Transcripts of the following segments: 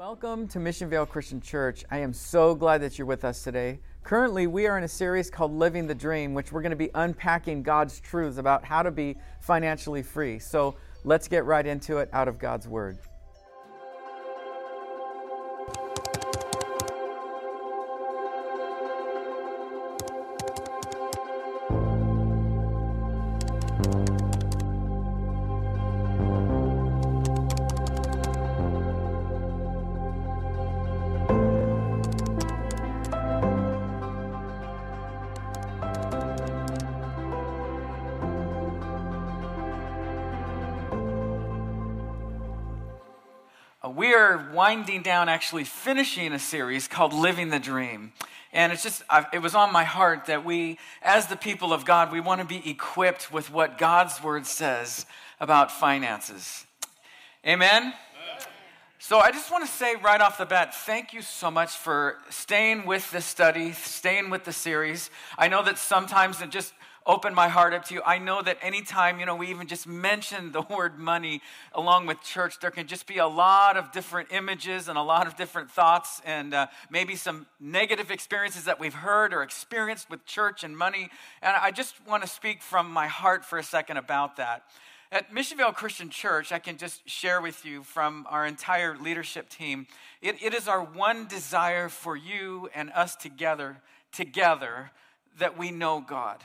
Welcome to Mission Viejo Christian Church. I am so glad that you're with us today. Currently, we are in a series called Living the Dream, which we're going to be unpacking God's truths about how to be financially free. So let's get right into it out of God's Word. Winding down, actually finishing a series called Living the Dream. And it's just, it was on my heart that we, as the people of God, we want to be equipped with what God's word says about finances. Amen? So I just want to say right off the bat, thank you so much for staying with the study, staying with the series. I know that sometimes it just open my heart up to you. I know that anytime, you know, we even just mention the word money along with church, there can just be a lot of different images and a lot of different thoughts and uh, maybe some negative experiences that we've heard or experienced with church and money. And I just want to speak from my heart for a second about that. At Mission Viejo Christian Church, I can just share with you from our entire leadership team, it, it is our one desire for you and us together, together, that we know God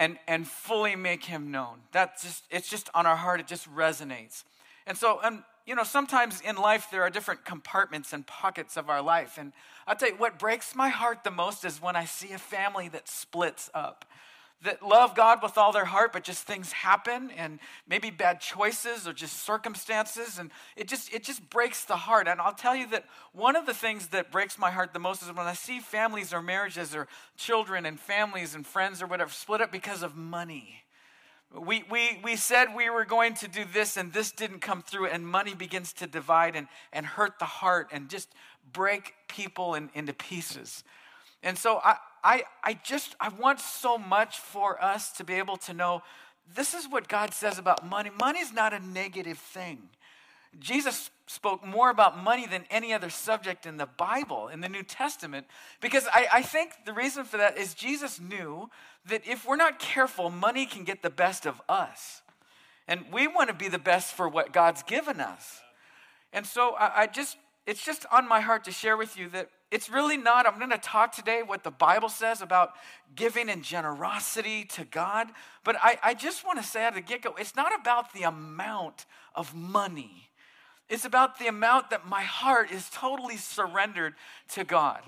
and, and fully make him known. That's just, it's just on our heart, it just resonates. And so, and, you know, sometimes in life there are different compartments and pockets of our life. And I'll tell you, what breaks my heart the most is when I see a family that splits up that love God with all their heart, but just things happen and maybe bad choices or just circumstances. And it just, it just breaks the heart. And I'll tell you that one of the things that breaks my heart the most is when I see families or marriages or children and families and friends or whatever split up because of money. We, we, we said we were going to do this and this didn't come through, and money begins to divide and, and hurt the heart and just break people in, into pieces. And so I, I, I just, I want so much for us to be able to know this is what God says about money. Money is not a negative thing. Jesus spoke more about money than any other subject in the Bible, in the New Testament, because I, I, think the reason for that is Jesus knew that if we're not careful, money can get the best of us. And we want to be the best for what God's given us. And so I, I just, it's just on my heart to share with you that it's really not, I'm going to talk today what the Bible says about giving and generosity to God. But I, I just want to say at the get go, it's not about the amount of money, it's about the amount that my heart is totally surrendered to God.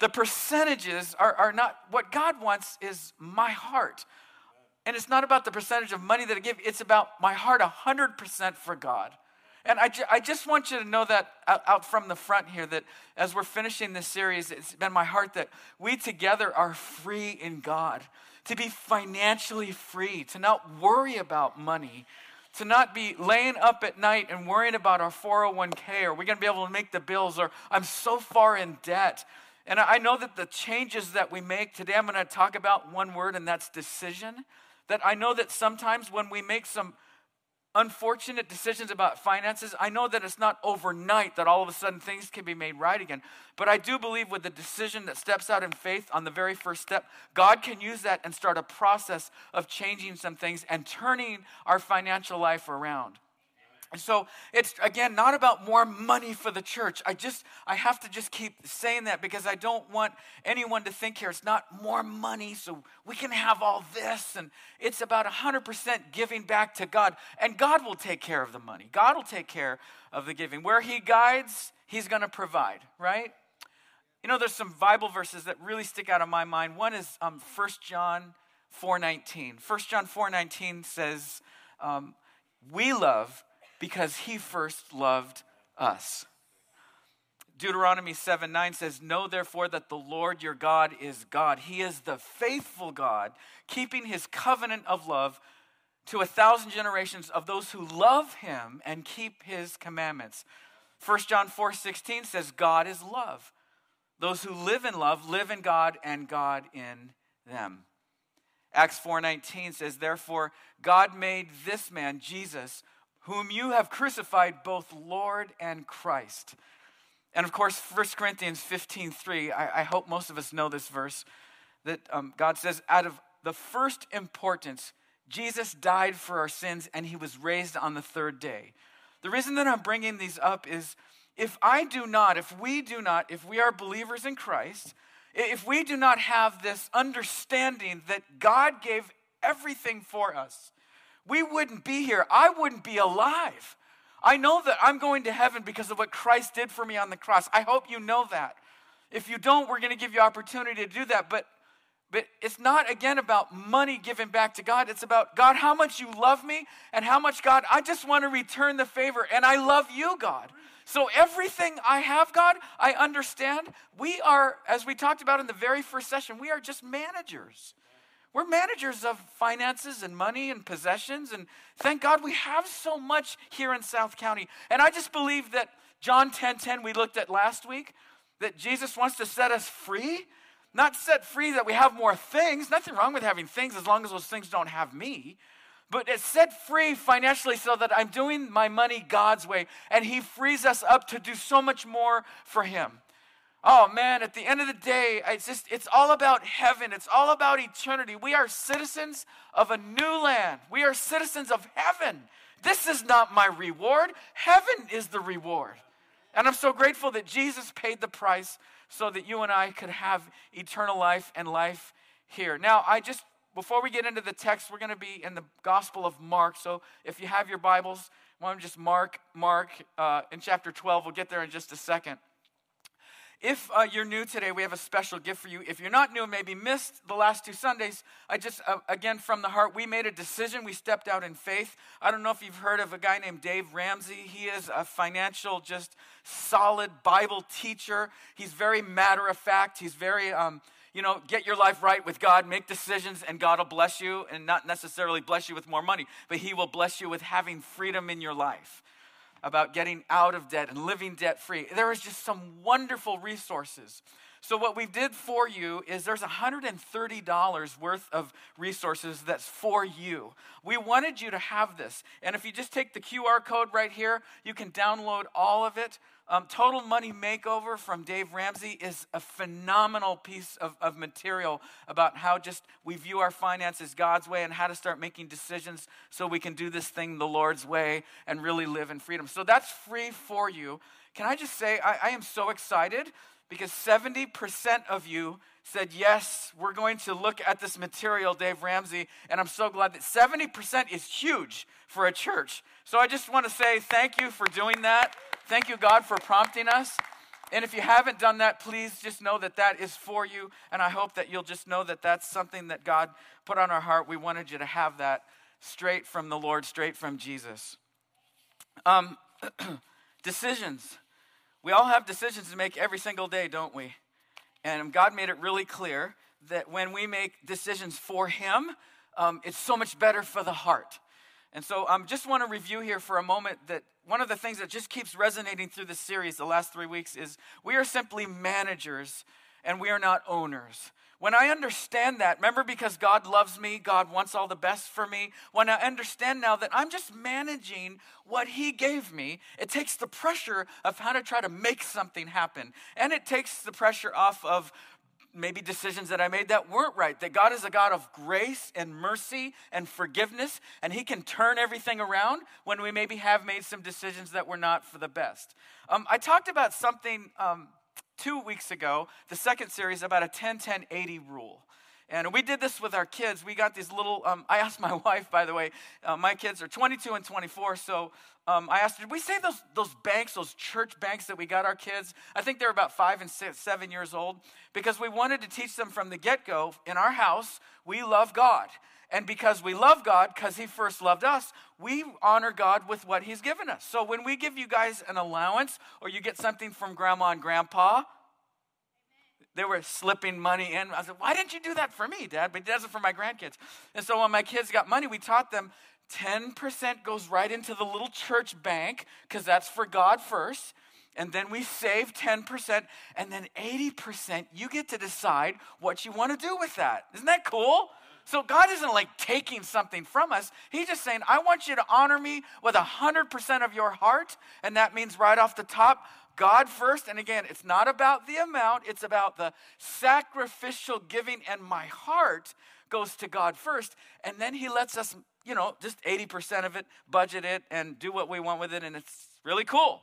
The percentages are, are not, what God wants is my heart. And it's not about the percentage of money that I give, it's about my heart 100% for God. And I, ju- I just want you to know that out, out, from the front here that as we're finishing this series, it's been my heart that we together are free in God, to be financially free, to not worry about money, to not be laying up at night and worrying about our 401k or we're going to be able to make the bills or I'm so far in debt. And I know that the changes that we make today, I'm going to talk about one word, and that's decision. That I know that sometimes when we make some unfortunate decisions about finances, I know that it's not overnight that all of a sudden things can be made right again. But I do believe with the decision that steps out in faith on the very first step, God can use that and start a process of changing some things and turning our financial life around. And so it's again not about more money for the church. I just I have to just keep saying that because I don't want anyone to think here it's not more money so we can have all this and it's about 100% giving back to God and God will take care of the money. God will take care of the giving. Where he guides, he's going to provide, right? You know there's some Bible verses that really stick out of my mind. One is um, 1 John 4:19. 1 John 4:19 says um, we love because he first loved us. Deuteronomy 7 9 says, Know therefore that the Lord your God is God. He is the faithful God, keeping his covenant of love to a thousand generations of those who love him and keep his commandments. 1 John 4 16 says, God is love. Those who live in love live in God and God in them. Acts 4:19 says therefore God made this man Jesus whom you have crucified, both Lord and Christ. And of course, 1 Corinthians 15 3, I, I hope most of us know this verse, that um, God says, out of the first importance, Jesus died for our sins and he was raised on the third day. The reason that I'm bringing these up is if I do not, if we do not, if we are believers in Christ, if we do not have this understanding that God gave everything for us, we wouldn't be here. I wouldn't be alive. I know that I'm going to heaven because of what Christ did for me on the cross. I hope you know that. If you don't, we're going to give you opportunity to do that. But but it's not again about money given back to God. It's about God, how much you love me and how much God, I just want to return the favor and I love you, God. So everything I have, God, I understand. We are, as we talked about in the very first session, we are just managers. We're managers of finances and money and possessions. And thank God we have so much here in South County. And I just believe that John 10 10, we looked at last week, that Jesus wants to set us free. Not set free that we have more things. Nothing wrong with having things as long as those things don't have me. But it's set free financially so that I'm doing my money God's way. And He frees us up to do so much more for Him. Oh man, at the end of the day, it's just it's all about heaven. It's all about eternity. We are citizens of a new land. We are citizens of heaven. This is not my reward. Heaven is the reward. And I'm so grateful that Jesus paid the price so that you and I could have eternal life and life here. Now, I just before we get into the text, we're going to be in the Gospel of Mark. So if you have your Bibles, why don't just mark Mark uh, in chapter 12. We'll get there in just a second. If uh, you're new today, we have a special gift for you. If you're not new maybe missed the last two Sundays, I just, uh, again, from the heart, we made a decision. We stepped out in faith. I don't know if you've heard of a guy named Dave Ramsey. He is a financial, just solid Bible teacher. He's very matter of fact. He's very, um, you know, get your life right with God, make decisions, and God will bless you, and not necessarily bless you with more money, but He will bless you with having freedom in your life about getting out of debt and living debt free. There is just some wonderful resources. So, what we did for you is there's $130 worth of resources that's for you. We wanted you to have this. And if you just take the QR code right here, you can download all of it. Um, Total Money Makeover from Dave Ramsey is a phenomenal piece of, of material about how just we view our finances God's way and how to start making decisions so we can do this thing the Lord's way and really live in freedom. So that's free for you. Can I just say, I, I am so excited because 70% of you said, Yes, we're going to look at this material, Dave Ramsey. And I'm so glad that 70% is huge for a church. So I just want to say thank you for doing that. Thank you, God, for prompting us. And if you haven't done that, please just know that that is for you. And I hope that you'll just know that that's something that God put on our heart. We wanted you to have that straight from the Lord, straight from Jesus. Um, decisions. We all have decisions to make every single day, don't we? And God made it really clear that when we make decisions for Him, um, it's so much better for the heart. And so I um, just want to review here for a moment that one of the things that just keeps resonating through the series the last three weeks is we are simply managers and we are not owners. When I understand that, remember because God loves me, God wants all the best for me, when I understand now that I'm just managing what He gave me, it takes the pressure of how to try to make something happen. And it takes the pressure off of maybe decisions that I made that weren't right. That God is a God of grace and mercy and forgiveness, and He can turn everything around when we maybe have made some decisions that were not for the best. Um, I talked about something um, two weeks ago, the second series, about a 10 10 80 rule. And we did this with our kids. We got these little, um, I asked my wife, by the way, uh, my kids are 22 and 24. So um, I asked did we say those, those banks, those church banks that we got our kids? I think they're about five and six, seven years old because we wanted to teach them from the get go in our house, we love God. And because we love God, because He first loved us, we honor God with what He's given us. So when we give you guys an allowance or you get something from grandma and grandpa, they were slipping money in. I said, Why didn't you do that for me, Dad? But he does it for my grandkids. And so when my kids got money, we taught them 10% goes right into the little church bank because that's for God first. And then we save 10%, and then 80% you get to decide what you want to do with that. Isn't that cool? So God isn't like taking something from us. He's just saying, I want you to honor me with 100% of your heart. And that means right off the top, God first. And again, it's not about the amount, it's about the sacrificial giving. And my heart goes to God first. And then He lets us, you know, just 80% of it, budget it, and do what we want with it. And it's really cool.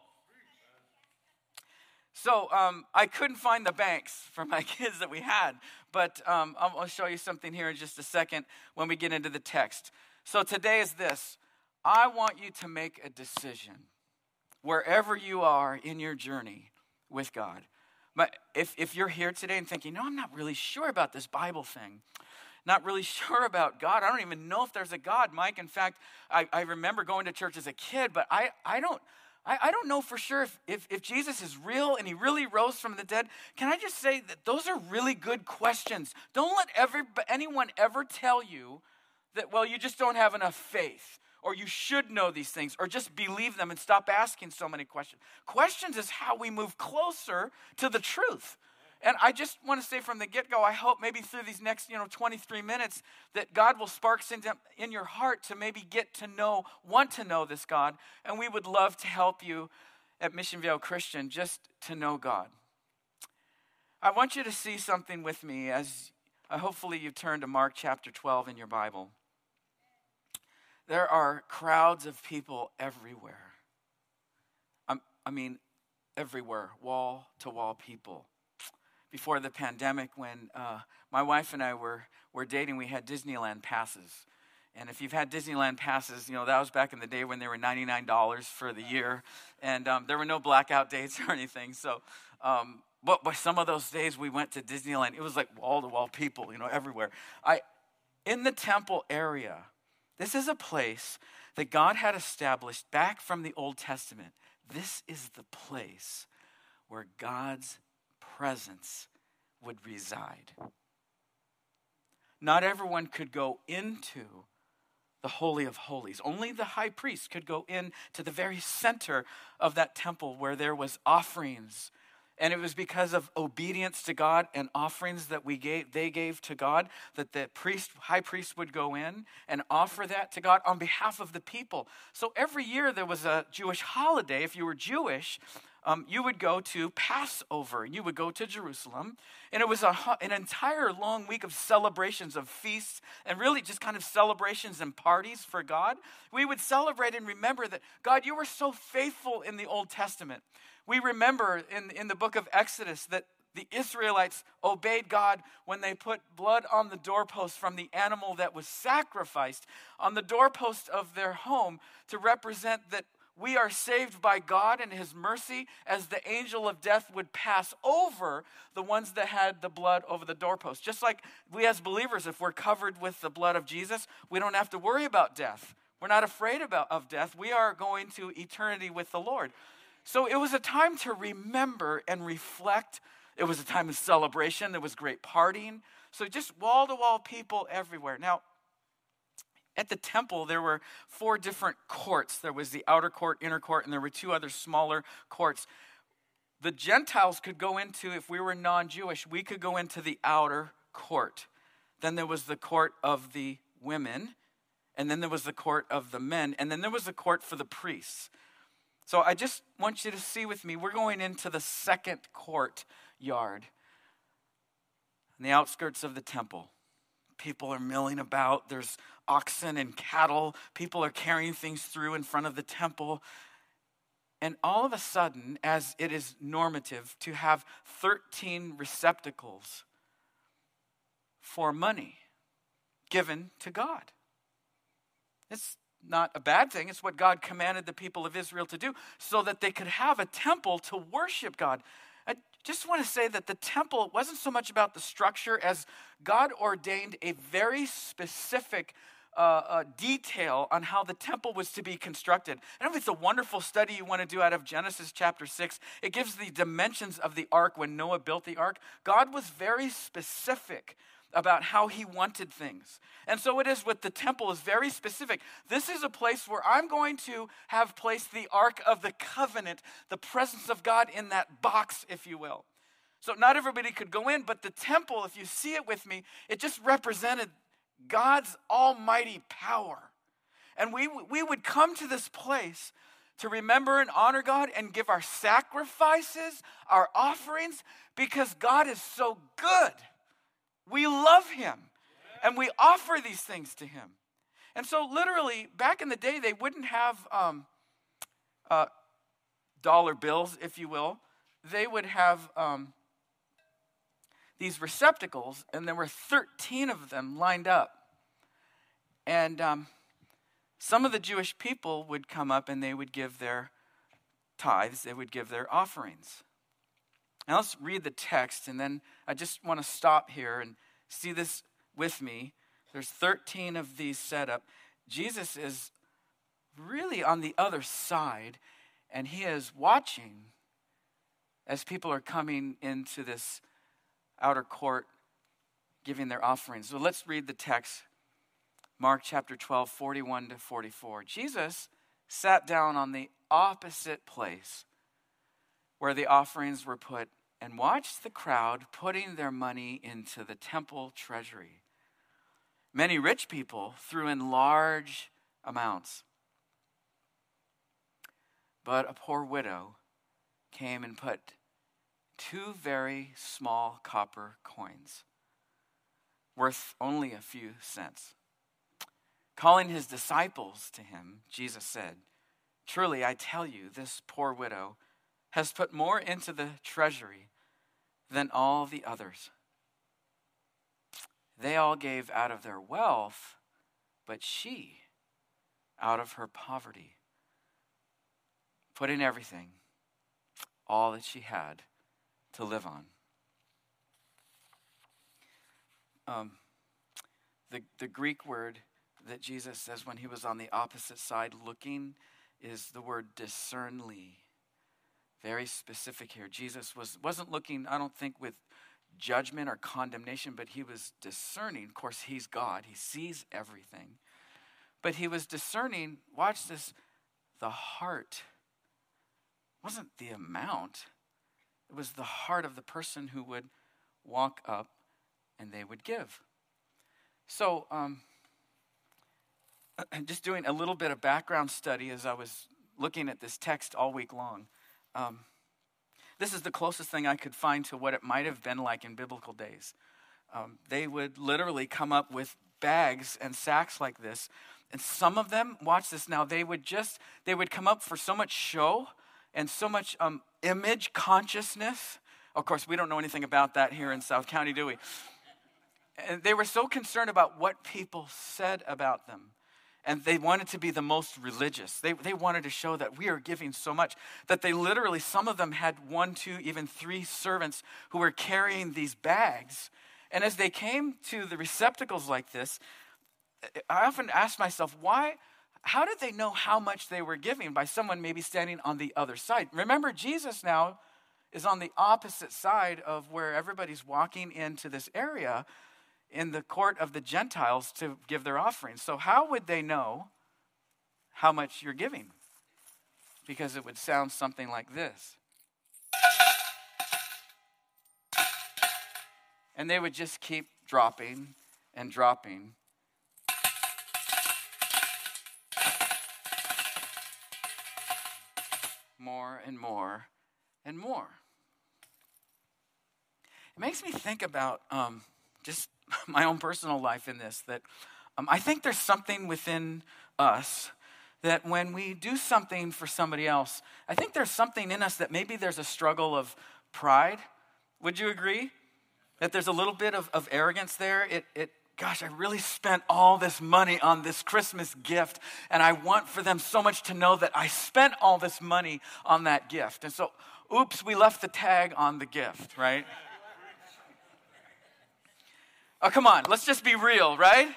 So um, I couldn't find the banks for my kids that we had, but um, I'll show you something here in just a second when we get into the text. So today is this I want you to make a decision wherever you are in your journey with God. But if, if you're here today and thinking, no, I'm not really sure about this Bible thing, not really sure about God. I don't even know if there's a God, Mike. In fact, I, I remember going to church as a kid, but I, I don't I, I don't know for sure if, if, if Jesus is real and he really rose from the dead. Can I just say that those are really good questions? Don't let every, anyone ever tell you that, well, you just don't have enough faith or you should know these things, or just believe them and stop asking so many questions. Questions is how we move closer to the truth. And I just want to say from the get go, I hope maybe through these next, you know, 23 minutes that God will spark in your heart to maybe get to know, want to know this God. And we would love to help you at Mission Viejo Christian just to know God. I want you to see something with me as uh, hopefully you turn to Mark chapter 12 in your Bible. There are crowds of people everywhere. I'm, I mean, everywhere, wall to wall people before the pandemic when uh, my wife and I were, were dating, we had Disneyland passes. And if you've had Disneyland passes, you know, that was back in the day when they were $99 for the year. And um, there were no blackout dates or anything. So, um, but by some of those days we went to Disneyland, it was like wall to wall people, you know, everywhere. I, in the temple area, this is a place that God had established back from the Old Testament. This is the place where God's presence would reside. Not everyone could go into the Holy of Holies. Only the high priest could go in to the very center of that temple where there was offerings and it was because of obedience to God and offerings that we gave, they gave to God, that the priest, high priest would go in and offer that to God on behalf of the people. So every year there was a Jewish holiday. If you were Jewish, um, you would go to Passover. You would go to Jerusalem. And it was a, an entire long week of celebrations, of feasts, and really just kind of celebrations and parties for God. We would celebrate and remember that, God, you were so faithful in the Old Testament. We remember in, in the book of Exodus that the Israelites obeyed God when they put blood on the doorpost from the animal that was sacrificed on the doorpost of their home to represent that we are saved by God and His mercy as the angel of death would pass over the ones that had the blood over the doorpost. Just like we as believers, if we're covered with the blood of Jesus, we don't have to worry about death. We're not afraid about, of death. We are going to eternity with the Lord. So it was a time to remember and reflect. It was a time of celebration. There was great partying. So just wall to wall people everywhere. Now, at the temple, there were four different courts there was the outer court, inner court, and there were two other smaller courts. The Gentiles could go into, if we were non Jewish, we could go into the outer court. Then there was the court of the women, and then there was the court of the men, and then there was the court for the priests. So I just want you to see with me, we're going into the second courtyard on the outskirts of the temple. People are milling about. There's oxen and cattle. People are carrying things through in front of the temple. And all of a sudden, as it is normative to have 13 receptacles for money given to God. It's not a bad thing. It's what God commanded the people of Israel to do so that they could have a temple to worship God. I just want to say that the temple wasn't so much about the structure as God ordained a very specific uh, uh, detail on how the temple was to be constructed. I don't know if it's a wonderful study you want to do out of Genesis chapter 6. It gives the dimensions of the ark when Noah built the ark. God was very specific about how he wanted things. And so it is with the temple is very specific. This is a place where I'm going to have placed the ark of the covenant, the presence of God in that box if you will. So not everybody could go in, but the temple if you see it with me, it just represented God's almighty power. And we, we would come to this place to remember and honor God and give our sacrifices, our offerings, because God is so good. We love Him and we offer these things to Him. And so, literally, back in the day, they wouldn't have um, uh, dollar bills, if you will. They would have um, these receptacles, and there were 13 of them lined up. And um, some of the Jewish people would come up and they would give their tithes, they would give their offerings. Now let's read the text, and then I just want to stop here and see this with me. There's 13 of these set up. Jesus is really on the other side, and he is watching as people are coming into this outer court giving their offerings. So let's read the text Mark chapter 12, 41 to 44. Jesus sat down on the opposite place where the offerings were put and watched the crowd putting their money into the temple treasury. Many rich people threw in large amounts. But a poor widow came and put two very small copper coins worth only a few cents. Calling his disciples to him, Jesus said, Truly, I tell you, this poor widow has put more into the treasury than all the others. They all gave out of their wealth, but she, out of her poverty, put in everything, all that she had to live on. Um, the, the Greek word that Jesus says when he was on the opposite side looking is the word discernly. Very specific here. Jesus was, wasn't looking, I don't think, with judgment or condemnation, but he was discerning. Of course, he's God, he sees everything. But he was discerning, watch this, the heart. It wasn't the amount, it was the heart of the person who would walk up and they would give. So, um, just doing a little bit of background study as I was looking at this text all week long. Um, this is the closest thing I could find to what it might have been like in biblical days. Um, they would literally come up with bags and sacks like this, and some of them, watch this now, they would just they would come up for so much show and so much um, image consciousness. Of course, we don't know anything about that here in South County, do we? And they were so concerned about what people said about them and they wanted to be the most religious. They, they wanted to show that we are giving so much that they literally, some of them had one, two, even three servants who were carrying these bags. And as they came to the receptacles like this, I often ask myself, why? How did they know how much they were giving by someone maybe standing on the other side? Remember, Jesus now is on the opposite side of where everybody's walking into this area in the court of the Gentiles to give their offerings. So, how would they know how much you're giving? Because it would sound something like this. And they would just keep dropping and dropping. More and more and more. It makes me think about um, just my own personal life in this that um, I think there's something within us that when we do something for somebody else, I think there's something in us that maybe there's a struggle of pride. Would you agree? That there's a little bit of, of arrogance there. It, it, gosh, I really spent all this money on this Christmas gift, and I want for them so much to know that I spent all this money on that gift. And so, oops, we left the tag on the gift, right? Oh, come on, let's just be real, right?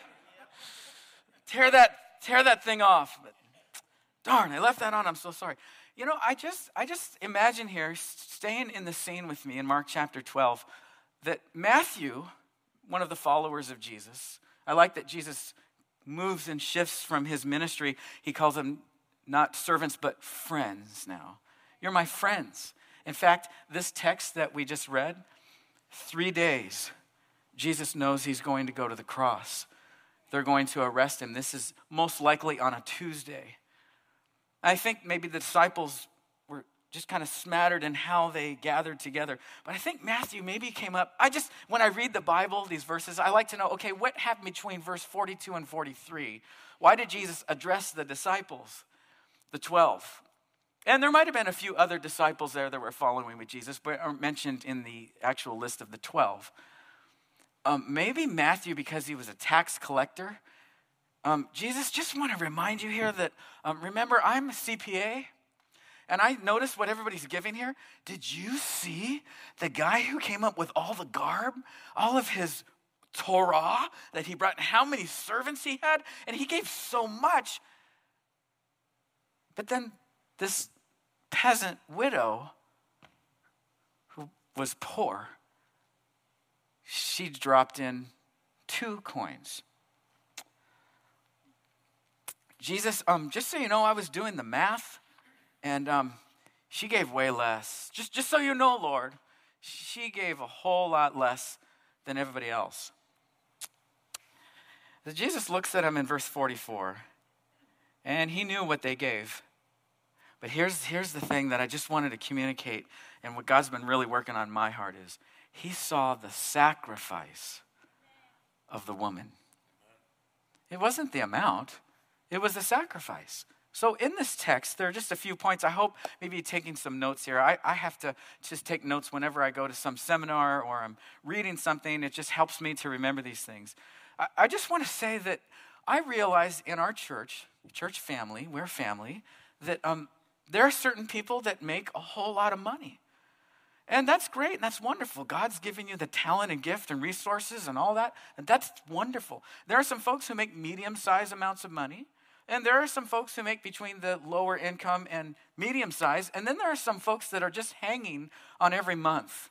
Tear that, tear that thing off. But, darn, I left that on. I'm so sorry. You know, I just, I just imagine here, staying in the scene with me in Mark chapter 12, that Matthew, one of the followers of Jesus, I like that Jesus moves and shifts from his ministry. He calls them not servants, but friends now. You're my friends. In fact, this text that we just read, three days Jesus knows he's going to go to the cross. they're going to arrest him. This is most likely on a Tuesday. I think maybe the disciples were just kind of smattered in how they gathered together. But I think Matthew maybe came up. I just, when I read the Bible, these verses, I like to know okay, what happened between verse 42 and 43? Why did Jesus address the disciples, the 12? And there might have been a few other disciples there that were following with Jesus, but are mentioned in the actual list of the 12. Um, maybe Matthew, because he was a tax collector. Um, Jesus, just want to remind you here that, um, remember, I'm a CPA, and I noticed what everybody's giving here. Did you see the guy who came up with all the garb, all of his Torah that he brought, and how many servants he had? And he gave so much. But then this peasant widow who was poor she dropped in two coins. Jesus, um, just so you know, I was doing the math, and um, she gave way less. Just, just so you know, Lord, she gave a whole lot less than everybody else. So Jesus looks at him in verse 44, and he knew what they gave. But here's, here's the thing that I just wanted to communicate, and what God's been really working on my heart is he saw the sacrifice of the woman. It wasn't the amount, it was the sacrifice. So, in this text, there are just a few points. I hope maybe you're taking some notes here. I, I have to just take notes whenever I go to some seminar or I'm reading something. It just helps me to remember these things. I, I just want to say that I realize in our church, church family, we're family, that um, there are certain people that make a whole lot of money. And that's great and that's wonderful. God's given you the talent and gift and resources and all that. And that's wonderful. There are some folks who make medium sized amounts of money. And there are some folks who make between the lower income and medium size. And then there are some folks that are just hanging on every month.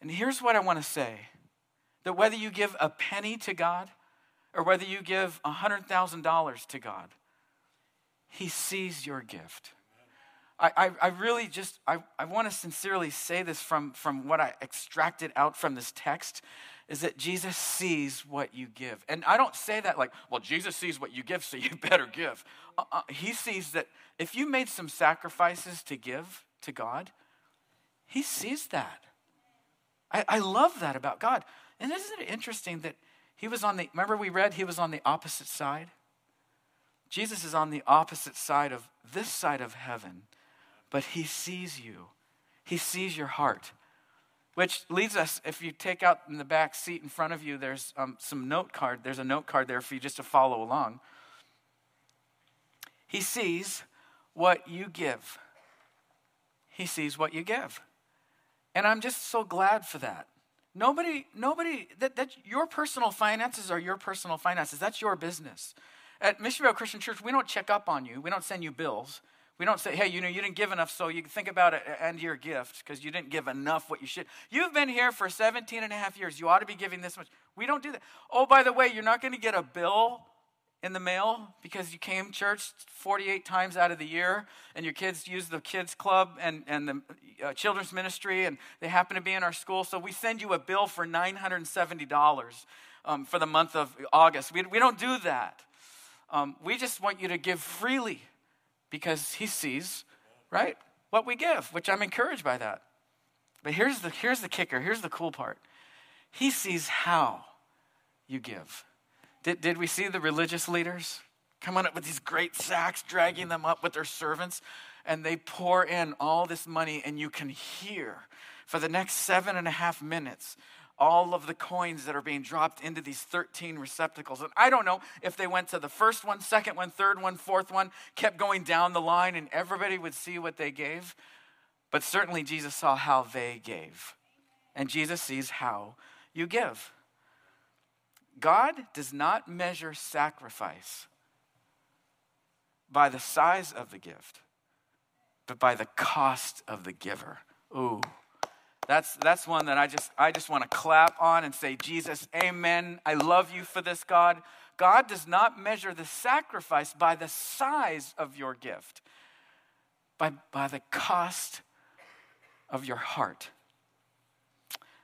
And here's what I want to say that whether you give a penny to God or whether you give $100,000 to God, He sees your gift. I, I, really just, I, I want to sincerely say this from, from what I extracted out from this text is that Jesus sees what you give. And I don't say that like, well, Jesus sees what you give, so you better give. Uh, uh, he sees that if you made some sacrifices to give to God, He sees that. I, I love that about God. And isn't it interesting that He was on the, remember we read He was on the opposite side? Jesus is on the opposite side of this side of heaven but He sees you. He sees your heart. Which leads us, if you take out in the back seat in front of you, there's um, some note card. There's a note card there for you just to follow along. He sees what you give. He sees what you give. And I'm just so glad for that. Nobody, nobody, that, that your personal finances are your personal finances. That's your business. At Mission Viejo Christian Church, we don't check up on you. We don't send you bills. We don't say, hey, you know, you didn't give enough, so you think about it and your gift because you didn't give enough what you should. You've been here for 17 and a half years. You ought to be giving this much. We don't do that. Oh, by the way, you're not going to get a bill in the mail because you came church 48 times out of the year and your kids use the kids club and, and the uh, children's ministry and they happen to be in our school. So we send you a bill for $970 um, for the month of August. We, we don't do that. Um, we just want you to give freely because he sees, right, what we give, which I'm encouraged by that. But here's the, here's the kicker, here's the cool part. He sees how you give. Did, did we see the religious leaders coming up with these great sacks, dragging them up with their servants? And they pour in all this money, and you can hear for the next seven and a half minutes all of the coins that are being dropped into these 13 receptacles. And I don't know if they went to the first one, second one, third one, fourth one, kept going down the line, and everybody would see what they gave. But certainly Jesus saw how they gave. And Jesus sees how you give. God does not measure sacrifice by the size of the gift, but by the cost of the giver. Ooh. That's, that's one that I just, I just want to clap on and say, Jesus, amen. I love you for this, God. God does not measure the sacrifice by the size of your gift, by, by the cost of your heart.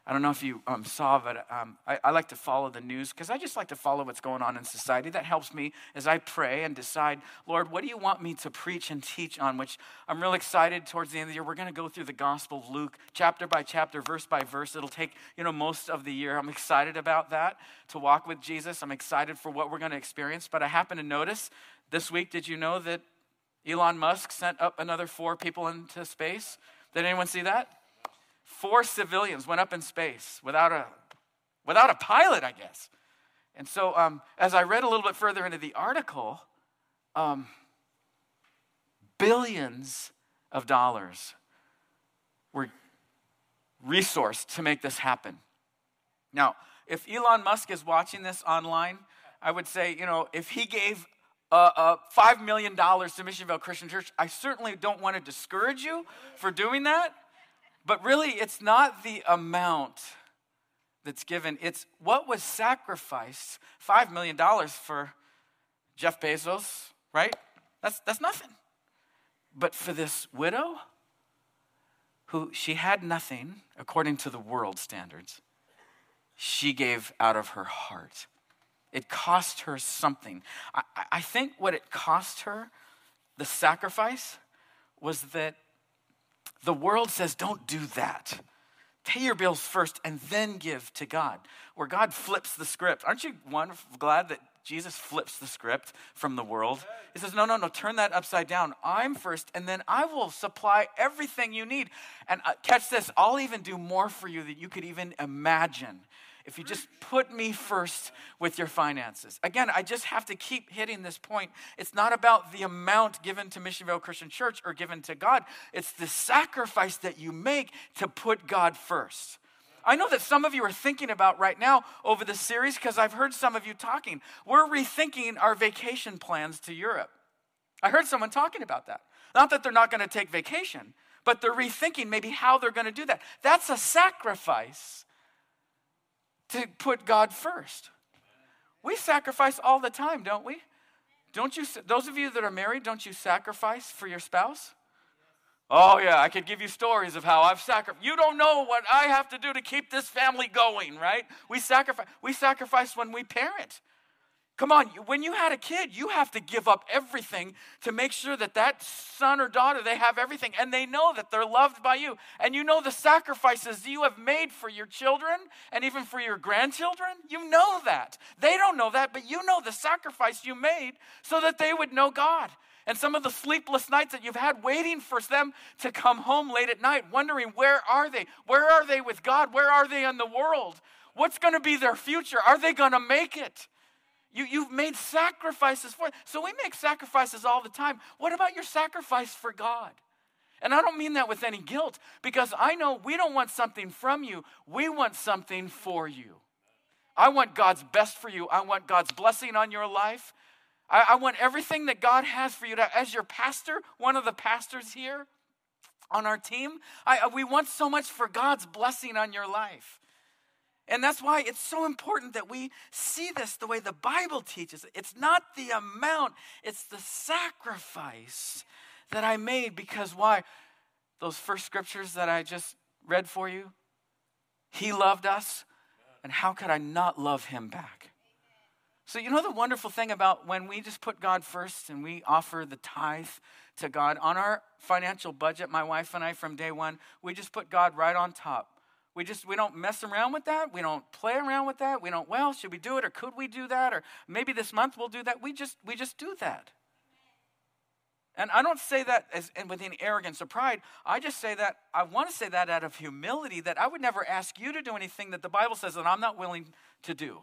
I don't know if you um, saw, but um, I, I, like to follow the news because I just like to follow what's going on in society. That helps me as I pray and decide, Lord, what do you want me to preach and teach on? Which I'm real excited towards the end of the year. We're going to go through the Gospel of Luke, chapter by chapter, verse by verse. It'll take, you know, most of the year. I'm excited about that, to walk with Jesus. I'm excited for what we're going to experience. But I happen to notice this week, did you know that Elon Musk sent up another four people into space? Did anyone see that? Four civilians went up in space without a, without a pilot, I guess. And so, um, as I read a little bit further into the article, um, billions of dollars were resourced to make this happen. Now, if Elon Musk is watching this online, I would say, you know, if he gave uh, uh, $5 million to Mission Viejo Christian Church, I certainly don't want to discourage you for doing that. But really, it's not the amount that's given, it's what was sacrificed. $5 million for Jeff Bezos, right? That's, that's nothing. But for this widow, who she had nothing according to the world standards, she gave out of her heart. It cost her something. I, I think what it cost her, the sacrifice, was that the world says, don't do that. Pay your bills first and then give to God, where God flips the script. Aren't you glad that Jesus flips the script from the world? He says, No, no, no, turn that upside down. I'm first, and then I will supply everything you need. And uh, catch this, I'll even do more for you than you could even imagine if you just put me first with your finances. Again, I just have to keep hitting this point. It's not about the amount given to Mission Viejo Christian Church or given to God, it's the sacrifice that you make to put God first. I know that some of you are thinking about right now over the series because I've heard some of you talking. We're rethinking our vacation plans to Europe. I heard someone talking about that. Not that they're not going to take vacation, but they're rethinking maybe how they're going to do that. That's a sacrifice to put God first. We sacrifice all the time, don't we? Don't you, those of you that are married, don't you sacrifice for your spouse? Oh, yeah, I could give you stories of how I've sacrificed. You don't know what I have to do to keep this family going, right? We sacrifice. We sacrifice when we parent. Come on, when you had a kid, you have to give up everything to make sure that that son or daughter, they have everything and they know that they're loved by you. And you know the sacrifices you have made for your children and even for your grandchildren. You know that. They don't know that, but you know the sacrifice you made so that they would know God. And some of the sleepless nights that you've had waiting for them to come home late at night, wondering where are they? Where are they with God? Where are they in the world? What's going to be their future? Are they going to make it? You, you've made sacrifices for it. So we make sacrifices all the time. What about your sacrifice for God? And I don't mean that with any guilt because I know we don't want something from you, we want something for you. I want God's best for you, I want God's blessing on your life. I, I want everything that God has for you. To, as your pastor, one of the pastors here on our team, I, uh, we want so much for God's blessing on your life. And that's why it's so important that we see this the way the Bible teaches. It's not the amount, it's the sacrifice that I made because why? Those first scriptures that I just read for you, He loved us, and how could I not love Him back? So, you know the wonderful thing about when we just put God first and we offer the tithe to God on our financial budget, my wife and I from day one, we just put God right on top. We just we don't mess around with that. We don't play around with that. We don't, well, should we do it or could we do that? Or maybe this month we'll do that. We just we just do that. And I don't say that as and with any arrogance or pride. I just say that I want to say that out of humility that I would never ask you to do anything that the Bible says that I'm not willing to do.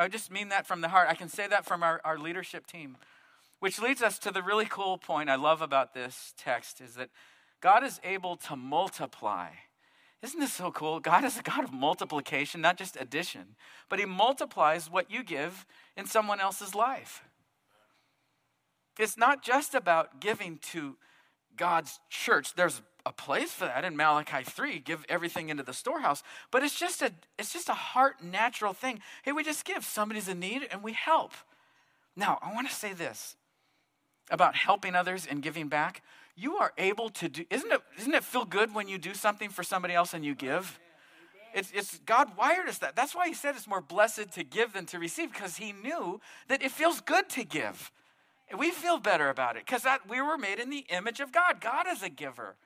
I just mean that from the heart. I can say that from our, our leadership team. Which leads us to the really cool point I love about this text is that God is able to multiply isn't this so cool? God is a God of multiplication, not just addition, but He multiplies what you give in someone else's life. It's not just about giving to God's church. There's a place for that in Malachi 3, give everything into the storehouse, but it's just a it's just a heart natural thing. Hey, we just give. Somebody's in need and we help. Now, I want to say this about helping others and giving back you are able to do isn't it doesn't it feel good when you do something for somebody else and you give It's, it's God wired us that. That's why he said it's more blessed to give than to receive, because he knew that it feels good to give. We feel better about it because that we were made in the image of God. God is a giver.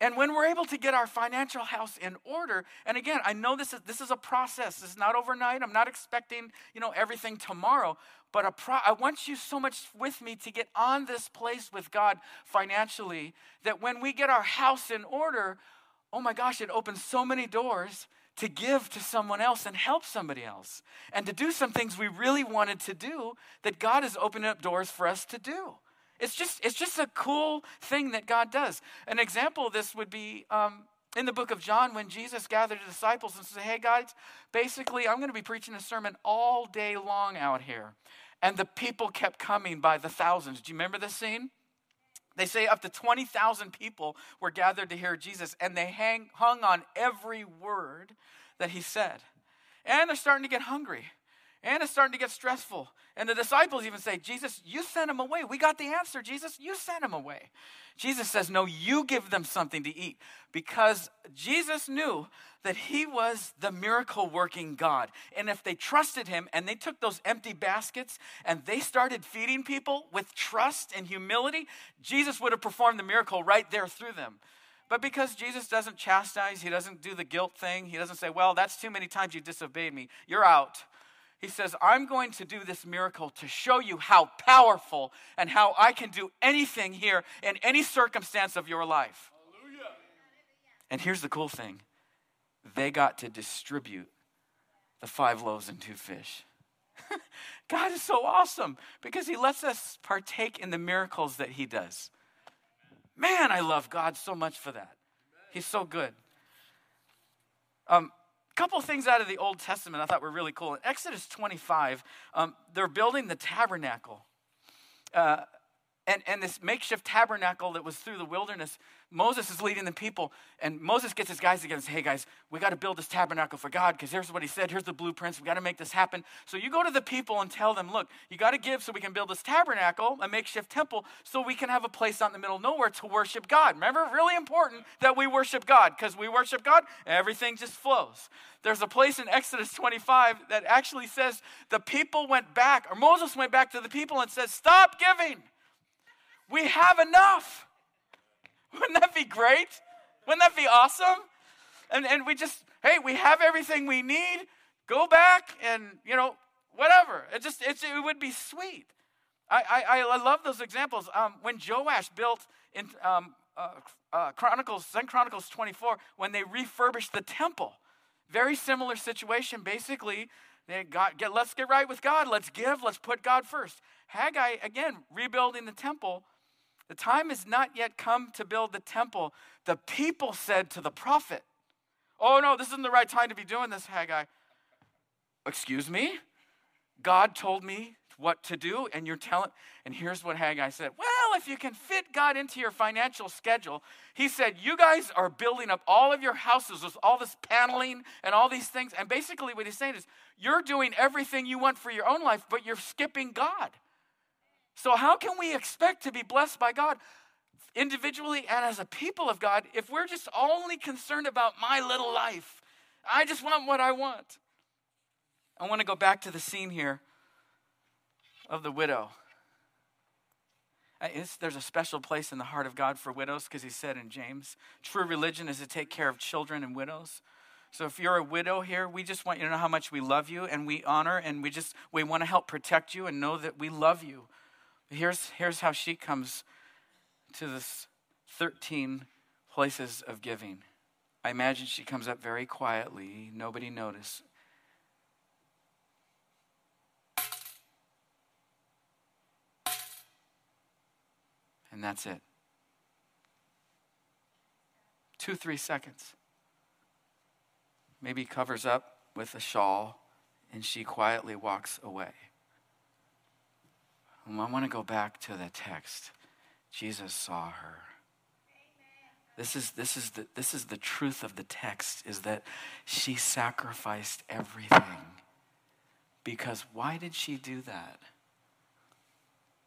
And when we're able to get our financial house in order, and again, I know this is this is a process. This is not overnight. I'm not expecting, you know, everything tomorrow, but a pro- I want you so much with me to get on this place with God financially that when we get our house in order, oh my gosh, it opens so many doors to give to someone else and help somebody else and to do some things we really wanted to do that God has opened up doors for us to do. It's just, it's just a cool thing that God does. An example of this would be um, in the book of John when Jesus gathered the disciples and said, Hey, guys, basically, I'm going to be preaching a sermon all day long out here. And the people kept coming by the thousands. Do you remember this scene? They say up to 20,000 people were gathered to hear Jesus, and they hang, hung on every word that he said. And they're starting to get hungry. And it's starting to get stressful. And the disciples even say, Jesus, you sent him away. We got the answer, Jesus. You sent him away. Jesus says, No, you give them something to eat. Because Jesus knew that he was the miracle working God. And if they trusted him and they took those empty baskets and they started feeding people with trust and humility, Jesus would have performed the miracle right there through them. But because Jesus doesn't chastise, he doesn't do the guilt thing, he doesn't say, Well, that's too many times you disobeyed me. You're out. He says, I'm going to do this miracle to show you how powerful and how I can do anything here in any circumstance of your life. Hallelujah. And here's the cool thing they got to distribute the five loaves and two fish. God is so awesome because He lets us partake in the miracles that He does. Man, I love God so much for that. He's so good. Um, couple things out of the Old Testament I thought were really cool. In Exodus 25, um, they're building the tabernacle. Uh, and, and this makeshift tabernacle that was through the wilderness, Moses is leading the people, and Moses gets his guys together and says, Hey guys, we got to build this tabernacle for God because here's what he said, here's the blueprints, we got to make this happen. So you go to the people and tell them, Look, you got to give so we can build this tabernacle, a makeshift temple, so we can have a place out in the middle of nowhere to worship God. Remember, really important that we worship God because we worship God, everything just flows. There's a place in Exodus 25 that actually says the people went back, or Moses went back to the people and says, Stop giving. We have enough. Wouldn't that be great? Wouldn't that be awesome? And, and we just, hey, we have everything we need. Go back and, you know, whatever. It just, it would be sweet. I, I, I love those examples. Um, when Joash built in um, uh, uh, Chronicles, Second Chronicles 24, when they refurbished the temple, very similar situation. Basically, they got, get, let's get right with God. Let's give. Let's put God first. Haggai, again, rebuilding the temple. The time has not yet come to build the temple. The people said to the prophet, Oh, no, this isn't the right time to be doing this, Haggai. Excuse me? God told me what to do, and you're telling. And here's what Haggai said Well, if you can fit God into your financial schedule, he said, You guys are building up all of your houses with all this paneling and all these things. And basically, what he's saying is, You're doing everything you want for your own life, but you're skipping God. So, how can we expect to be blessed by God individually and as a people of God if we're just only concerned about my little life? I just want what I want. I want to go back to the scene here of the widow. Uh, it's, there's a special place in the heart of God for widows because he said in James, true religion is to take care of children and widows. So if you're a widow here, we just want you to know how much we love you and we honor and we just we want to help protect you and know that we love you. Here's, here's how she comes to this 13 places of giving. I imagine she comes up very quietly, nobody notice. And that's it. Two, three seconds. Maybe covers up with a shawl and she quietly walks away. Um, I want to go back to the text. Jesus saw her. This is, this, is the, this is the truth of the text is that she sacrificed everything. Because why did she do that?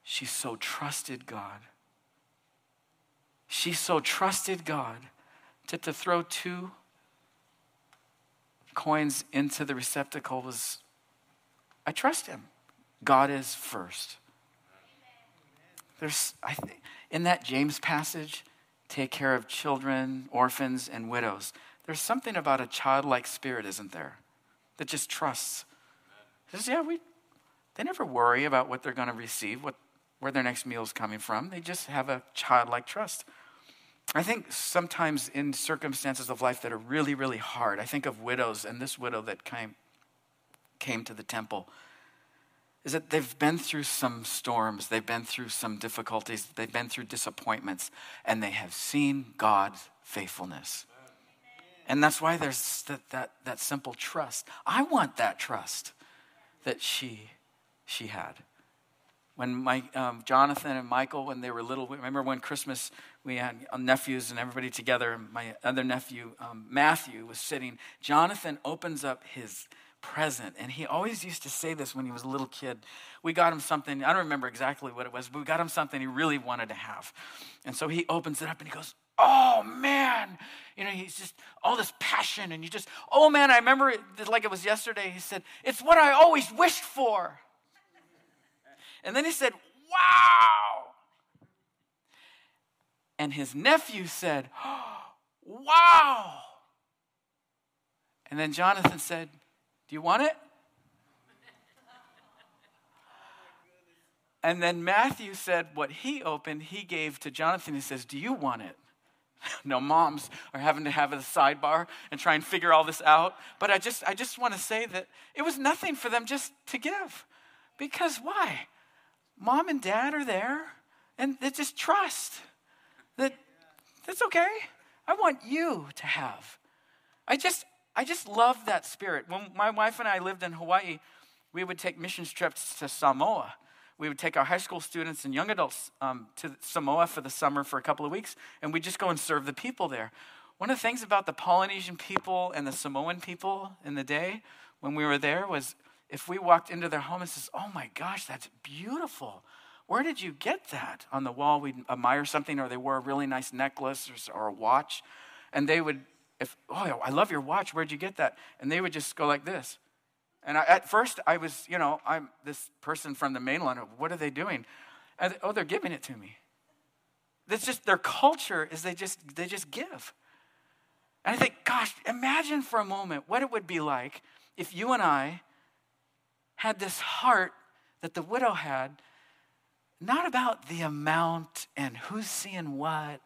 She so trusted God. She so trusted God to, to throw two coins into the receptacle was I trust him. God is first. There's, I in that James passage, take care of children, orphans, and widows. There's something about a childlike spirit, isn't there? That just trusts. Says, yeah, we, they never worry about what they're going to receive, what, where their next meal is coming from. They just have a childlike trust. I think sometimes in circumstances of life that are really, really hard, I think of widows and this widow that came, came to the temple, is that they've been through some storms, they've been through some difficulties, they've been through disappointments, and they have seen God's faithfulness. And that's why there's that, that, that simple trust. I want that trust that she, she had. When my, um, Jonathan and Michael, when they were little, remember when Christmas we had nephews and everybody together. And my other nephew, um, Matthew, was sitting. Jonathan opens up his present, and he always used to say this when he was a little kid. We got him something, I don't remember exactly what it was, but we got him something he really wanted to have. And so he opens it up and he goes, Oh man, you know, he's just all this passion, and you just, oh man, I remember it like it was yesterday. He said, It's what I always wished for. And then he said, Wow. And his nephew said, Wow. And then Jonathan said, Do you want it? And then Matthew said, What he opened, he gave to Jonathan. He says, Do you want it? no, moms are having to have a sidebar and try and figure all this out. But I just, I just want to say that it was nothing for them just to give. Because why? Mom and dad are there, and they just trust that that's okay. I want you to have. I just I just love that spirit. When my wife and I lived in Hawaii, we would take missions trips to Samoa. We would take our high school students and young adults um, to Samoa for the summer for a couple of weeks, and we'd just go and serve the people there. One of the things about the Polynesian people and the Samoan people in the day when we were there was if we walked into their home and says, "Oh my gosh, that's beautiful," Where did you get that? On the wall, we'd admire something, or they wore a really nice necklace or, or a watch. And they would, if, oh, I love your watch. Where'd you get that? And they would just go like this. And I, at first, I was, you know, I'm this person from the mainland. What are they doing? And, oh, they're giving it to me. That's just their culture is they just they just give. And I think, gosh, imagine for a moment what it would be like if you and I had this heart that the widow had not about the amount and who's seeing what,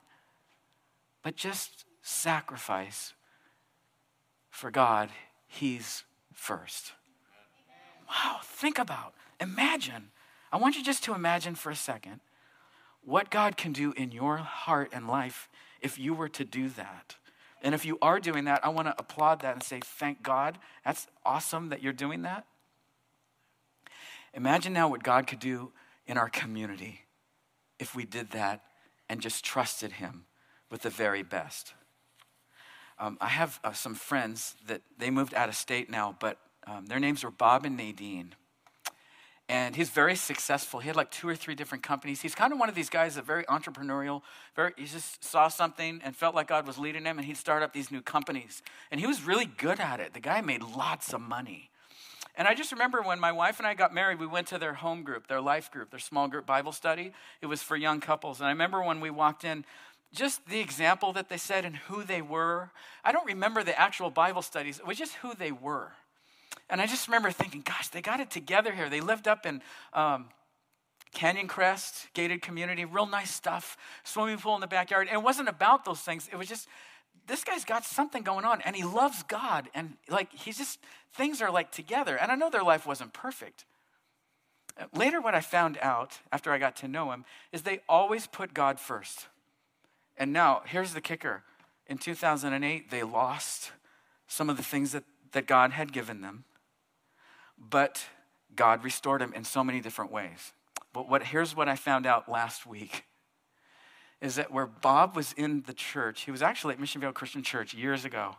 but just sacrifice for God. He's first. Wow, think about, imagine. I want you just to imagine for a second what God can do in your heart and life if you were to do that. And if you are doing that, I want to applaud that and say, thank God. That's awesome that you're doing that. Imagine now what God could do in our community if we did that and just trusted Him with the very best. Um, I have uh, some friends that they moved out of state now, but um, their names were Bob and Nadine. And he's very successful. He had like two or three different companies. He's kind of one of these guys that very entrepreneurial. Very, he just saw something and felt like God was leading him, and he'd start up these new companies. And he was really good at it. The guy made lots of money. And I just remember when my wife and I got married, we went to their home group, their life group, their small group Bible study. It was for young couples. And I remember when we walked in, just the example that they said and who they were. I don't remember the actual Bible studies, it was just who they were. And I just remember thinking, gosh, they got it together here. They lived up in um, Canyon Crest, gated community, real nice stuff, swimming pool in the backyard. And it wasn't about those things, it was just this guy's got something going on and he loves God and like he's just things are like together. And I know their life wasn't perfect. Later, what I found out after I got to know him is they always put God first. And now, here's the kicker. In 2008, they lost some of the things that, that God had given them, but God restored them in so many different ways. But what, here's what I found out last week is that where Bob was in the church, he was actually at Mission Viejo Christian Church years ago.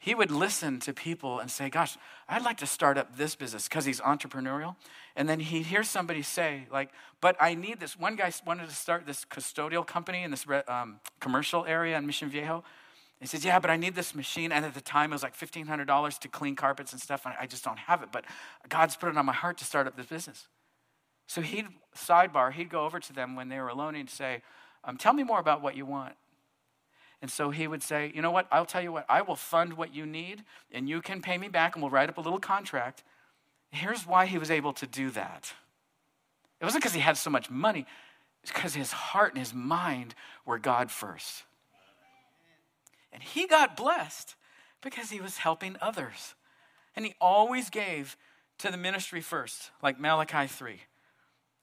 He would listen to people and say, Gosh, I'd like to start up this business because he's entrepreneurial. And then he'd hear somebody say, like, but I need this. One guy wanted to start this custodial company in this um, commercial area in Mission Viejo. He says, Yeah, but I need this machine. And at the time, it was like $1,500 to clean carpets and stuff. And I just don't have it. But God's put it on my heart to start up this business. So he'd, sidebar, he'd go over to them when they were alone and say, um, Tell me more about what you want. And so he would say, You know what? I'll tell you what, I will fund what you need, and you can pay me back, and we'll write up a little contract. Here's why he was able to do that it wasn't because he had so much money, it's because his heart and his mind were God first. And he got blessed because he was helping others. And he always gave to the ministry first, like Malachi 3.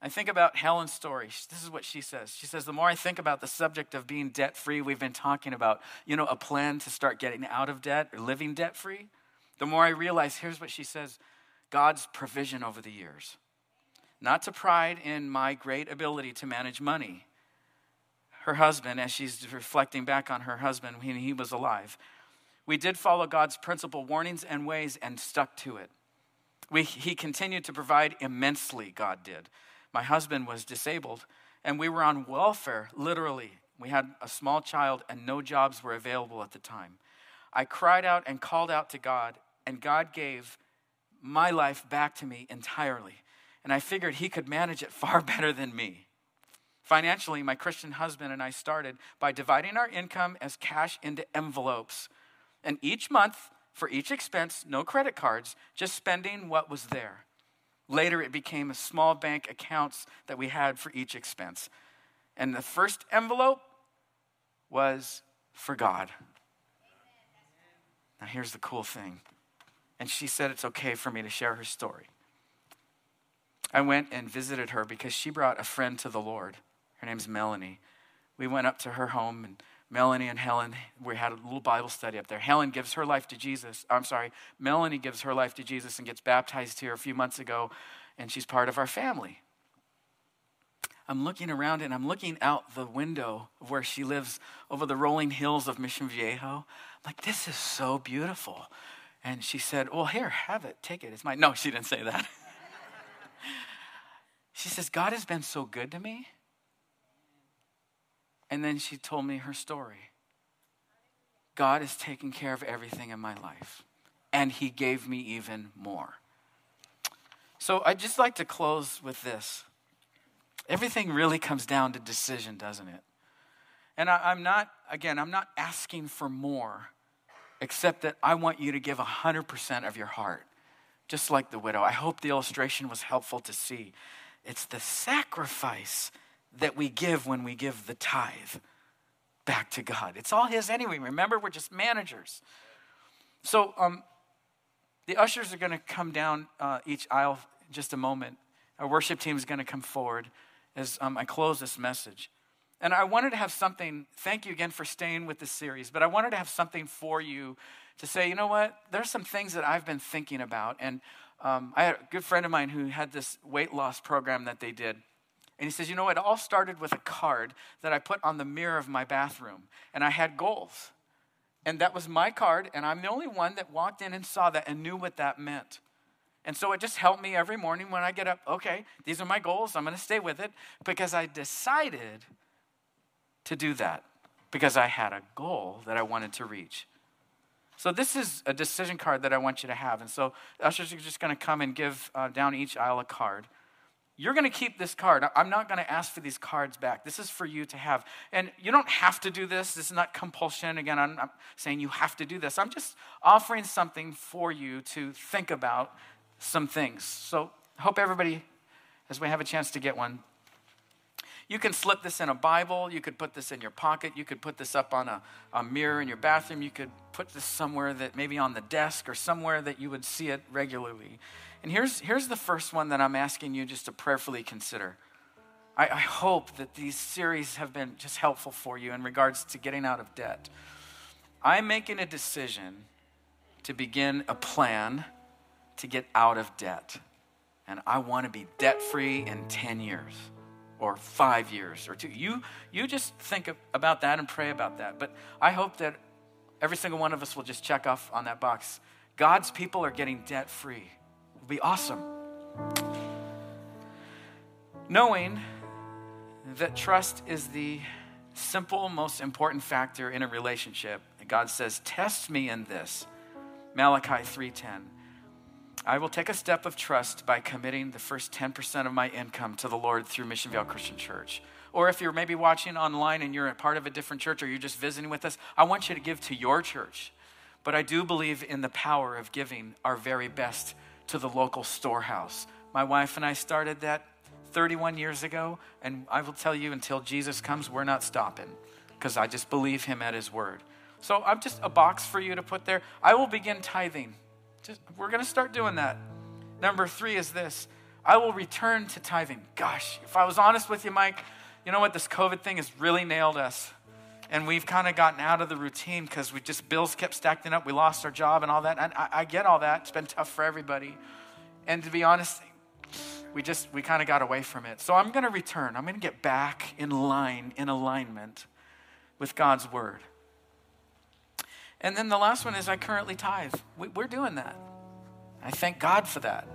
I think about Helen's story. This is what she says. She says, The more I think about the subject of being debt free, we've been talking about, you know, a plan to start getting out of debt or living debt free. The more I realize, here's what she says God's provision over the years. Not to pride in my great ability to manage money. Her husband, as she's reflecting back on her husband when he was alive, we did follow God's principle, warnings, and ways and stuck to it. We, he continued to provide immensely, God did. My husband was disabled, and we were on welfare, literally. We had a small child, and no jobs were available at the time. I cried out and called out to God, and God gave my life back to me entirely. And I figured He could manage it far better than me. Financially, my Christian husband and I started by dividing our income as cash into envelopes. And each month, for each expense, no credit cards, just spending what was there. Later, it became a small bank accounts that we had for each expense. And the first envelope was for God. Now, here's the cool thing. And she said it's okay for me to share her story. I went and visited her because she brought a friend to the Lord. Her name's Melanie. We went up to her home, and Melanie and Helen, we had a little Bible study up there. Helen gives her life to Jesus. I'm sorry, Melanie gives her life to Jesus and gets baptized here a few months ago, and she's part of our family. I'm looking around and I'm looking out the window of where she lives over the rolling hills of Mission Viejo. I'm like, this is so beautiful. And she said, Well, here, have it, take it. It's mine. No, she didn't say that. she says, God has been so good to me. And then she told me her story. God is taking care of everything in my life, and He gave me even more. So I'd just like to close with this. Everything really comes down to decision, doesn't it? And I, am not, again, I'm not asking for more, except that I want you to give 100% of your heart, just like the widow. I hope the illustration was helpful to see. It's the sacrifice that we give when we give the tithe back to God. It's all His anyway. Remember, we're just managers. So um, the ushers are going to come down uh, each aisle just a moment. Our worship team is going to come forward as um, I close this message. And I wanted to have something, thank you again for staying with this series, but I wanted to have something for you to say, you know what, there's some things that I've been thinking about. And um, I had a good friend of mine who had this weight loss program that they did. And he says, You know, it all started with a card that I put on the mirror of my bathroom. And I had goals. And that was my card. And I'm the only one that walked in and saw that and knew what that meant. And so it just helped me every morning when I get up. Okay, these are my goals. I'm going to stay with it because I decided to do that because I had a goal that I wanted to reach. So this is a decision card that I want you to have. And so ushers are just going to come and give uh, down each aisle a card you're going to keep this card. I'm not going to ask for these cards back. This is for you to have. And you don't have to do this. This is not compulsion. Again, I'm not saying you have to do this. I'm just offering something for you to think about some things. So hope everybody, as we have a chance to get one, you can slip this in a Bible. You could put this in your pocket. You could put this up on a, a mirror in your bathroom. You could put this somewhere that maybe on the desk or somewhere that you would see it regularly. And here's, here's the first one that I'm asking you just to prayerfully consider. I, I hope that these series have been just helpful for you in regards to getting out of debt. I'm making a decision to begin a plan to get out of debt. And I want to be debt free in 10 years or five years or two. You, you just think about that and pray about that. But I hope that every single one of us will just check off on that box. God's people are getting debt free It'll be awesome. Knowing that trust is the simple, most important factor in a relationship, God says, Test me in this. Malachi 3:10. I will take a step of trust by committing the first 10% of my income to the Lord through Mission Viejo Christian Church. Or if you're maybe watching online and you're a part of a different church or you're just visiting with us, I want you to give to your church. But I do believe in the power of giving our very best to the local storehouse. My wife and I started that 31 years ago, and I will tell you until Jesus comes, we're not stopping because I just believe him at his word. So I'm just a box for you to put there. I will begin tithing. Just, we're going to start doing that. Number three is this I will return to tithing. Gosh, if I was honest with you, Mike, you know what? This COVID thing has really nailed us. And we've kind of gotten out of the routine because we just bills kept stacking up. We lost our job and all that. And I, I get all that. It's been tough for everybody. And to be honest, we just we kind of got away from it. So I'm going to return. I'm going to get back in line, in alignment with God's word. And then the last one is I currently tithe. We, are doing that. I thank God for that.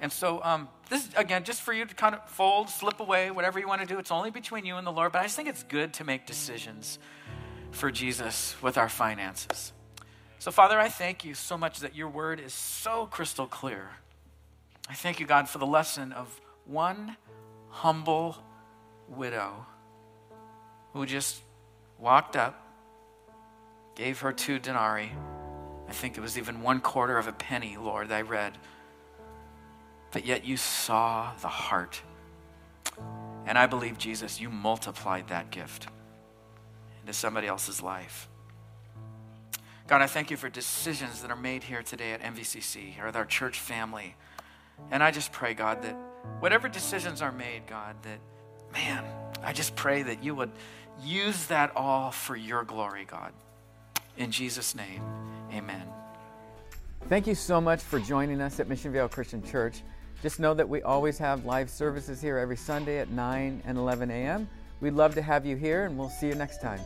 And so, um, this again, just for you to kind of fold, slip away, whatever you want to do. It's only between you and the Lord, but I just think it's good to make decisions for Jesus with our finances. So, Father, I thank you so much that your word is so crystal clear. I thank you, God, for the lesson of one humble widow who just walked up, gave her two denarii. I think it was even one quarter of a penny, Lord, I read. But yet you saw the heart. And I believe, Jesus, you multiplied that gift into somebody else's life. God, I thank you for decisions that are made here today at MVCC or with our church family. And I just pray, God, that whatever decisions are made, God, that, man, I just pray that you would use that all for your glory, God. In Jesus' name, amen. Thank you so much for joining us at Mission Viejo Christian Church. Just know that we always have live services here every Sunday at 9 and 11 a.m. We'd love to have you here, and we'll see you next time.